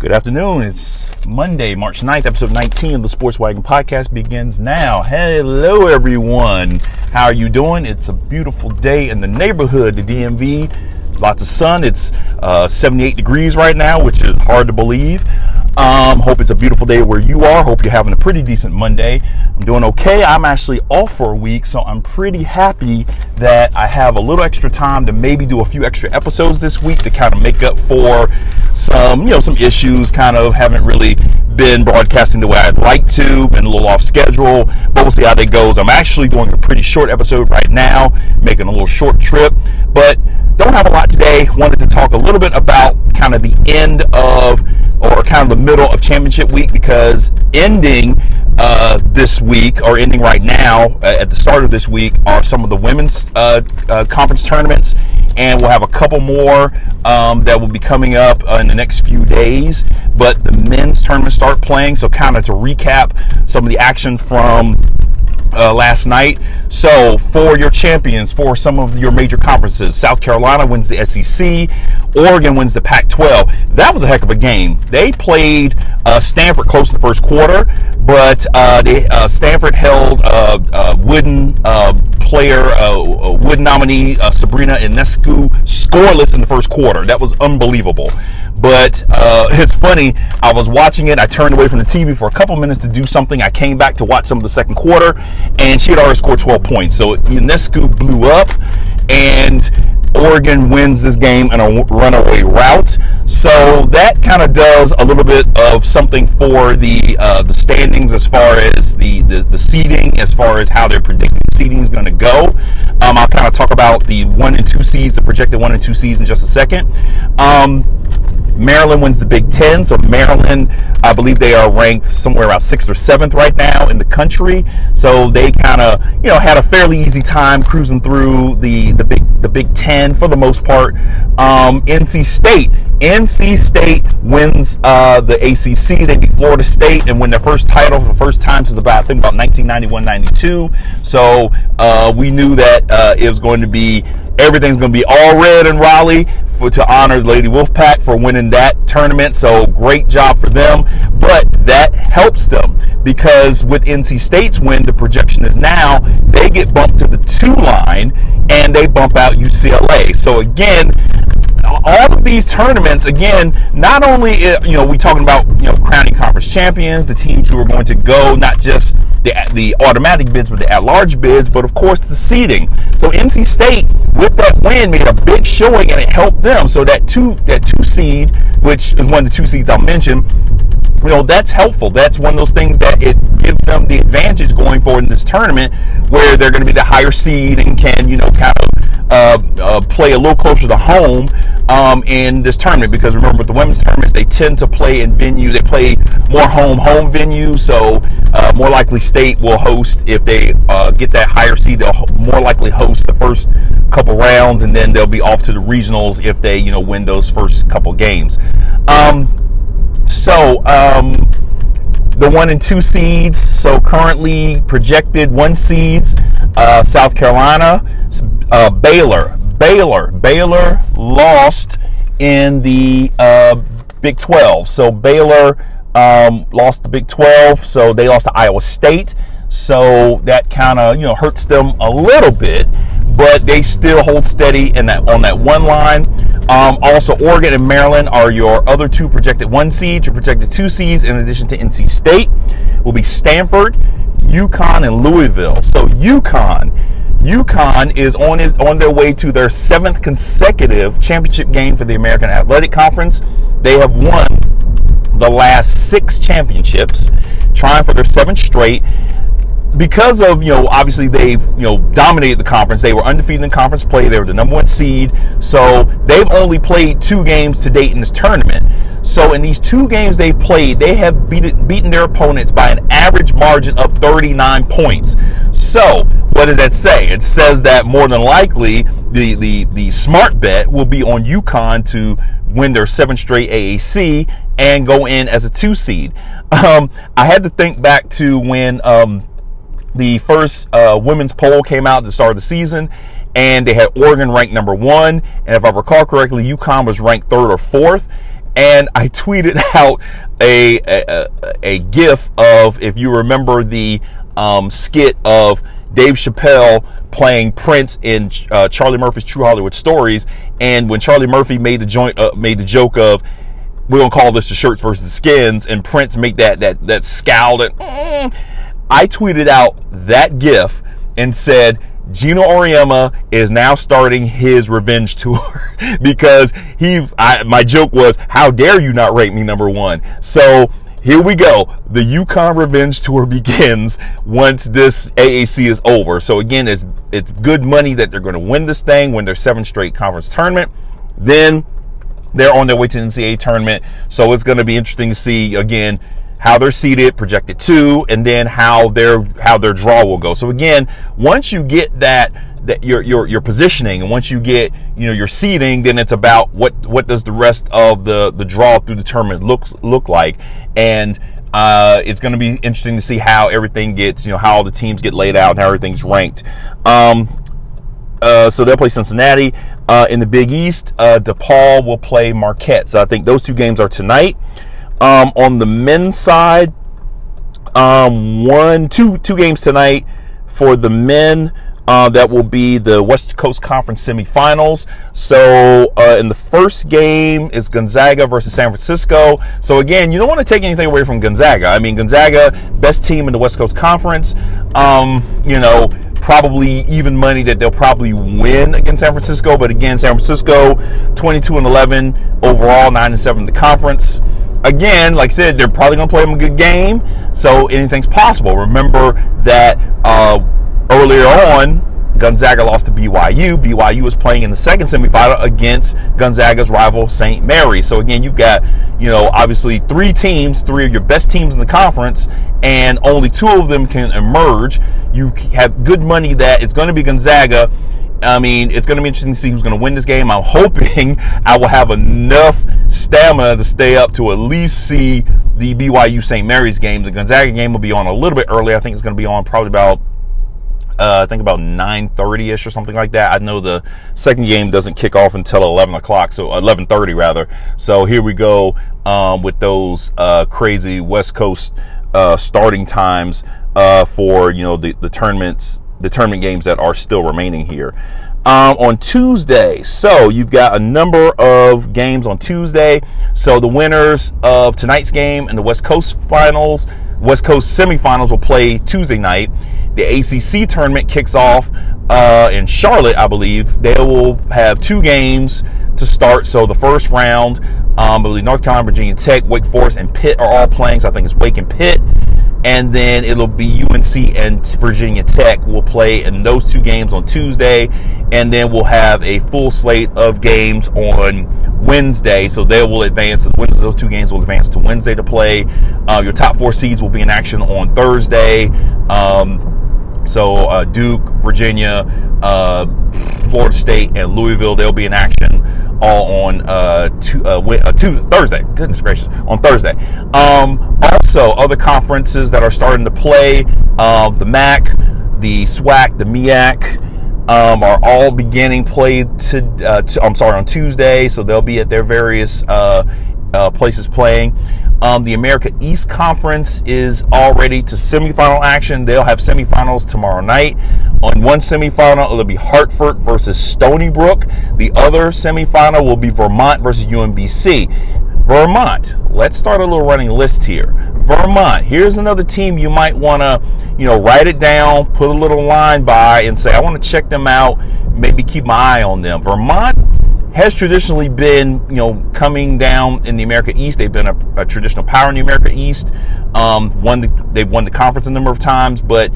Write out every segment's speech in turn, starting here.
Good afternoon. It's Monday, March 9th, episode 19 of the Sports Wagon podcast begins now. Hello, everyone. How are you doing? It's a beautiful day in the neighborhood, the DMV. Lots of sun. It's uh, 78 degrees right now, which is hard to believe. Um, hope it's a beautiful day where you are. Hope you're having a pretty decent Monday. I'm doing okay. I'm actually off for a week, so I'm pretty happy that I have a little extra time to maybe do a few extra episodes this week to kind of make up for some, you know, some issues. Kind of haven't really been broadcasting the way I'd like to, been a little off schedule, but we'll see how that goes. I'm actually doing a pretty short episode right now, making a little short trip, but don't have a lot today. Wanted to talk a little bit about kind of the end of or kind of the middle of championship week because ending uh, this week or ending right now uh, at the start of this week are some of the women's uh, uh conference tournaments. And we'll have a couple more um, that will be coming up uh, in the next few days. But the men's tournament start playing so kind of to recap some of the action from uh, last night. So, for your champions, for some of your major conferences, South Carolina wins the SEC, Oregon wins the Pac 12. That was a heck of a game. They played uh, Stanford close in the first quarter, but uh, they, uh, Stanford held uh, uh, Wooden player, Wooden nominee Sabrina Ionescu scoreless in the first quarter. That was unbelievable. But it's funny, I was watching it, I turned away from the TV for a couple minutes to do something. I came back to watch some of the second quarter, and she had already scored 12 points. So Ionescu blew up, and Oregon wins this game in a runaway route. So that kind of does a little bit of something for the uh, the standings as far as the, the, the seeding, as far as how they're predicting seeding is going to go. Um, I'll kind of talk about the one and two seeds, the projected one and two seeds in just a second. Um, Maryland wins the Big Ten. So Maryland, I believe they are ranked somewhere around sixth or seventh right now in the country. So they kind of, you know, had a fairly easy time cruising through the the Big the Big Ten for the most part. Um, NC State, NC State wins uh, the ACC. They beat Florida State and win their first title for the first time since about I think about 1991-92. So uh, we knew that uh, it was going to be everything's going to be all red in Raleigh for to honor the Lady Wolfpack for winning that tournament. So great job for them. But that helps them because with NC State's win, the projection is now they get bumped to the two line and they bump out UCLA. So again, all of these tournaments, again, not only you know we talking about you know crowning conference champions, the teams who are going to go, not just the the automatic bids, but the at-large bids, but of course the seeding. So NC State with that win made a big showing, and it helped them. So that two that two seed, which is one of the two seeds I'll mention, you know that's helpful. That's one of those things that it gives them the advantage going forward in this tournament, where they're going to be the higher seed and can you know kind of uh, uh, play a little closer to home um, in this tournament because remember the women's tournaments they tend to play in venue they play more home home venue so uh, more likely state will host if they uh, get that higher seed they'll more likely host the first couple rounds and then they'll be off to the regionals if they you know win those first couple games. Um, so um, the one and two seeds. So currently projected one seeds: uh, South Carolina, uh, Baylor. Baylor. Baylor lost in the uh, Big 12. So Baylor um, lost the Big 12. So they lost to Iowa State. So that kind of you know hurts them a little bit, but they still hold steady in that on that one line. Um, also, Oregon and Maryland are your other two projected one seeds. Your projected two seeds, in addition to NC State, will be Stanford, UConn, and Louisville. So UConn UConn is on his on their way to their seventh consecutive championship game for the American Athletic Conference. They have won the last six championships, trying for their seventh straight because of you know obviously they've you know dominated the conference. They were undefeated in conference play. They were the number one seed. So they've only played two games to date in this tournament. So in these two games they played they have beaten, beaten their opponents by an average margin of 39 points. So what does that say? It says that more than likely the the, the smart bet will be on UConn to win their seventh straight AAC and go in as a two seed. Um, I had to think back to when um, the first uh, women's poll came out at the start of the season, and they had Oregon ranked number one. And if I recall correctly, UConn was ranked third or fourth. and I tweeted out a a, a GIF of if you remember the um, skit of Dave Chappelle playing Prince in uh, Charlie Murphy's True Hollywood Stories, and when Charlie Murphy made the joint uh, made the joke of we're gonna call this the shirts versus the skins, and Prince make that that that scowl and mm, I tweeted out that GIF and said Geno Auriemma is now starting his revenge tour because he. I, my joke was, "How dare you not rate me number one?" So here we go. The UConn Revenge Tour begins once this AAC is over. So again, it's it's good money that they're going to win this thing, win their seventh straight conference tournament. Then they're on their way to the NCAA tournament. So it's going to be interesting to see again how they're seated, projected to, and then how their how their draw will go. So again, once you get that that your your your positioning, and once you get you know your seating, then it's about what what does the rest of the the draw through the tournament look look like, and uh, it's going to be interesting to see how everything gets you know how all the teams get laid out and how everything's ranked. Um, uh, so they'll play Cincinnati uh, in the Big East. Uh, DePaul will play Marquette. So I think those two games are tonight. Um, on the men's side, um, one, two, two games tonight for the men. Uh, that will be the West Coast Conference semifinals. So, uh, in the first game is Gonzaga versus San Francisco. So, again, you don't want to take anything away from Gonzaga. I mean, Gonzaga, best team in the West Coast Conference. Um, you know, probably even money that they'll probably win against San Francisco. But again, San Francisco, 22 and 11 overall, 9 and 7 in the conference again, like I said, they're probably going to play them a good game, so anything's possible. Remember that uh, earlier on, Gonzaga lost to BYU. BYU was playing in the second semifinal against Gonzaga's rival St. Mary. So again, you've got, you know, obviously three teams, three of your best teams in the conference, and only two of them can emerge. You have good money that it's going to be Gonzaga I mean, it's going to be interesting to see who's going to win this game. I'm hoping I will have enough stamina to stay up to at least see the BYU St. Mary's game. The Gonzaga game will be on a little bit early. I think it's going to be on probably about uh, I think about 9:30 ish or something like that. I know the second game doesn't kick off until 11 o'clock, so 11:30 rather. So here we go um, with those uh, crazy West Coast uh, starting times uh, for you know the, the tournaments the tournament games that are still remaining here. Um, on Tuesday, so you've got a number of games on Tuesday. So the winners of tonight's game and the West Coast finals, West Coast semifinals will play Tuesday night. The ACC tournament kicks off uh, in Charlotte, I believe. They will have two games to start. So the first round, um, I believe North Carolina, Virginia Tech, Wake Forest, and Pitt are all playing. So I think it's Wake and Pitt and then it'll be UNC and Virginia Tech will play in those two games on Tuesday, and then we'll have a full slate of games on Wednesday. So they will advance. Those two games will advance to Wednesday to play. Uh, your top four seeds will be in action on Thursday. Um, so uh, Duke, Virginia, uh, Florida State, and Louisville, they'll be in action all on uh, two, uh, uh, Thursday. Goodness gracious, on Thursday. Um, also, other conferences that are starting to play, uh, the MAC, the SWAC, the MIAC. Um, are all beginning play to, uh, to, I'm sorry on Tuesday, so they'll be at their various uh, uh, places playing. Um, the America East Conference is already to semifinal action. They'll have semifinals tomorrow night. On one semifinal, it'll be Hartford versus Stony Brook. The other semifinal will be Vermont versus UMBC. Vermont, let's start a little running list here. Vermont, here's another team you might want to, you know, write it down, put a little line by, and say, I want to check them out, maybe keep my eye on them. Vermont has traditionally been, you know, coming down in the America East. They've been a, a traditional power in the America East. Um, won the, they've won the conference a number of times, but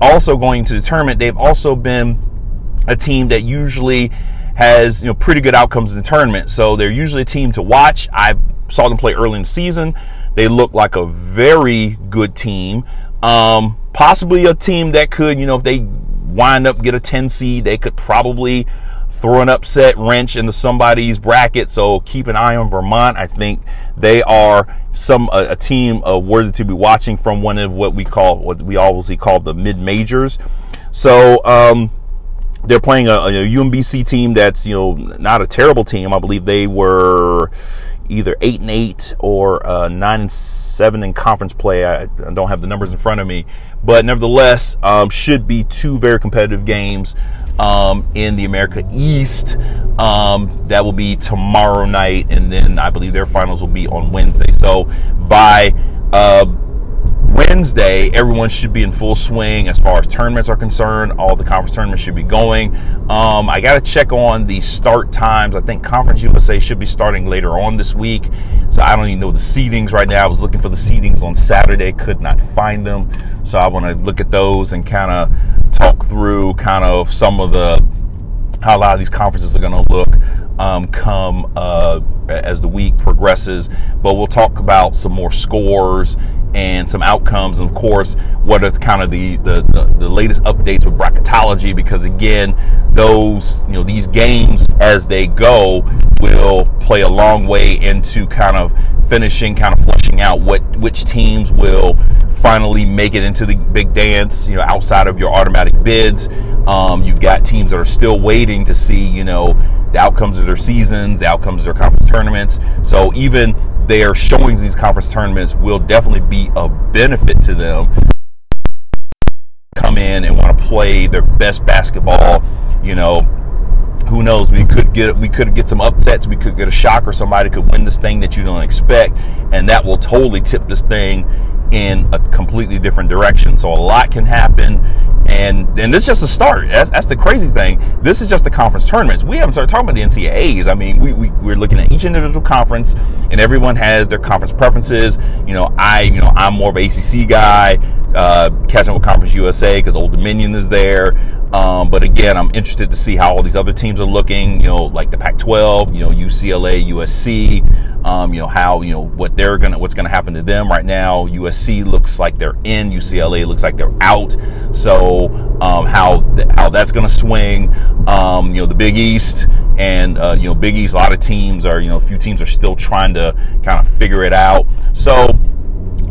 also going to the tournament, they've also been a team that usually has you know pretty good outcomes in the tournament. So they're usually a team to watch. I saw them play early in the season. They look like a very good team. Um, possibly a team that could, you know, if they wind up get a 10 seed, they could probably throw an upset wrench into somebody's bracket. So keep an eye on Vermont. I think they are some a, a team uh, worthy to be watching from one of what we call what we obviously call the mid majors. So um, they're playing a, a, UMBC team that's you know not a terrible team. I believe they were either eight and eight or uh, nine and seven in conference play. I, I, don't have the numbers in front of me, but nevertheless, um, should be two very competitive games um, in the America East. Um, that will be tomorrow night, and then I believe their finals will be on Wednesday. So by uh, Wednesday, everyone should be in full swing as far as tournaments are concerned. All the conference tournaments should be going. Um, I got to check on the start times. I think Conference USA should be starting later on this week. So I don't even know the seedings right now. I was looking for the seedings on Saturday, could not find them. So I want to look at those and kind of talk through kind of some of the how a lot of these conferences are going to look um, come uh, as the week progresses. But we'll talk about some more scores and some outcomes, and of course, what are kind of the, the, the, the latest updates with bracketology. Because again, those you know these games as they go will play a long way into kind of finishing, kind of flushing out what which teams will finally make it into the big dance. You know, outside of your automatic bids, um, you've got teams that are still waiting to see you know the outcomes of their seasons, the outcomes of their conference tournaments. So even their showings these conference tournaments will definitely be a benefit to them. Come in and want to play their best basketball, you know, who knows? We could get we could get some upsets. We could get a shock, or somebody could win this thing that you don't expect, and that will totally tip this thing in a completely different direction. So a lot can happen, and and this is just a start. That's, that's the crazy thing. This is just the conference tournaments. We haven't started talking about the NCAA's. I mean, we, we we're looking at each individual conference, and everyone has their conference preferences. You know, I you know I'm more of an ACC guy, uh, catching with Conference USA because Old Dominion is there. Um, but again, I'm interested to see how all these other teams are looking. You know, like the Pac-12, you know, UCLA, USC. Um, you know how you know what they're gonna what's gonna happen to them right now. USC looks like they're in. UCLA looks like they're out. So um, how how that's gonna swing. Um, you know the Big East and uh, you know Big East. A lot of teams are you know a few teams are still trying to kind of figure it out. So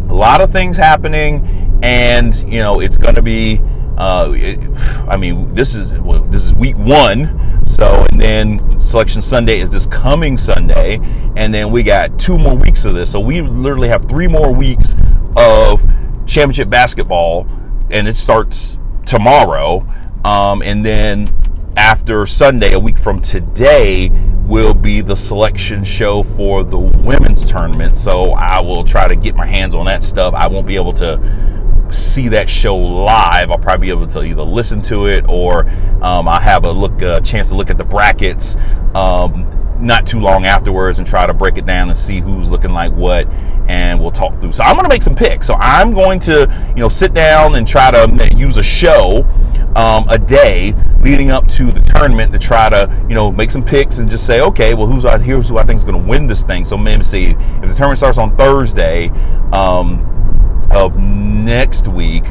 a lot of things happening, and you know it's gonna be uh, it, I mean, this is well, this is week one, so and then Selection Sunday is this coming Sunday, and then we got two more weeks of this. So we literally have three more weeks of championship basketball, and it starts tomorrow. Um, and then after Sunday, a week from today, will be the selection show for the women's tournament. So I will try to get my hands on that stuff. I won't be able to see that show live, I'll probably be able to either listen to it or um, I'll have a look, a chance to look at the brackets um, not too long afterwards and try to break it down and see who's looking like what, and we'll talk through. So I'm going to make some picks. So I'm going to, you know, sit down and try to use a show um, a day leading up to the tournament to try to, you know, make some picks and just say, okay, well, who's here's who I think is going to win this thing. So maybe see if the tournament starts on Thursday. Um, of next week,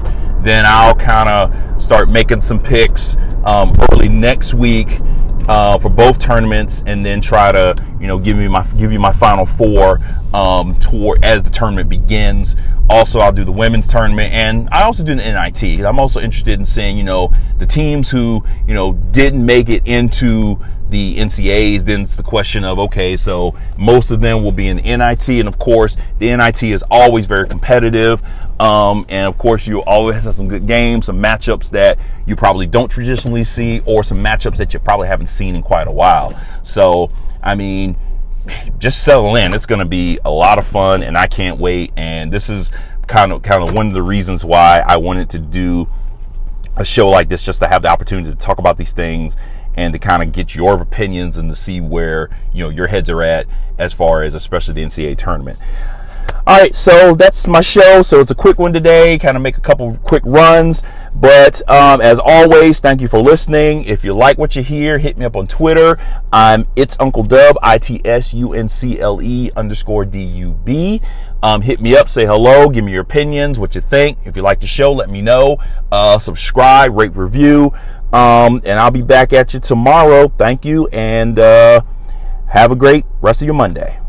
then I'll kind of start making some picks um, early next week uh, for both tournaments, and then try to you know give me my give you my final four um, as the tournament begins. Also, I'll do the women's tournament, and I also do the NIT. I'm also interested in seeing you know the teams who you know didn't make it into the NCAAs, then it's the question of okay, so most of them will be in NIT, and of course, the NIT is always very competitive. Um, and of course, you always have some good games, some matchups that you probably don't traditionally see, or some matchups that you probably haven't seen in quite a while. So, I mean, just settle in. It's going to be a lot of fun, and I can't wait. And this is kind of kind of one of the reasons why I wanted to do a show like this, just to have the opportunity to talk about these things and to kind of get your opinions and to see where you know your heads are at as far as especially the NCAA tournament. All right, so that's my show. So it's a quick one today, kind of make a couple quick runs. But um, as always, thank you for listening. If you like what you hear, hit me up on Twitter. I'm it's Uncle Dub, I T S U N C L E underscore D U B. Um, hit me up, say hello, give me your opinions, what you think. If you like the show, let me know. Uh, subscribe, rate, review. Um, and I'll be back at you tomorrow. Thank you, and uh, have a great rest of your Monday.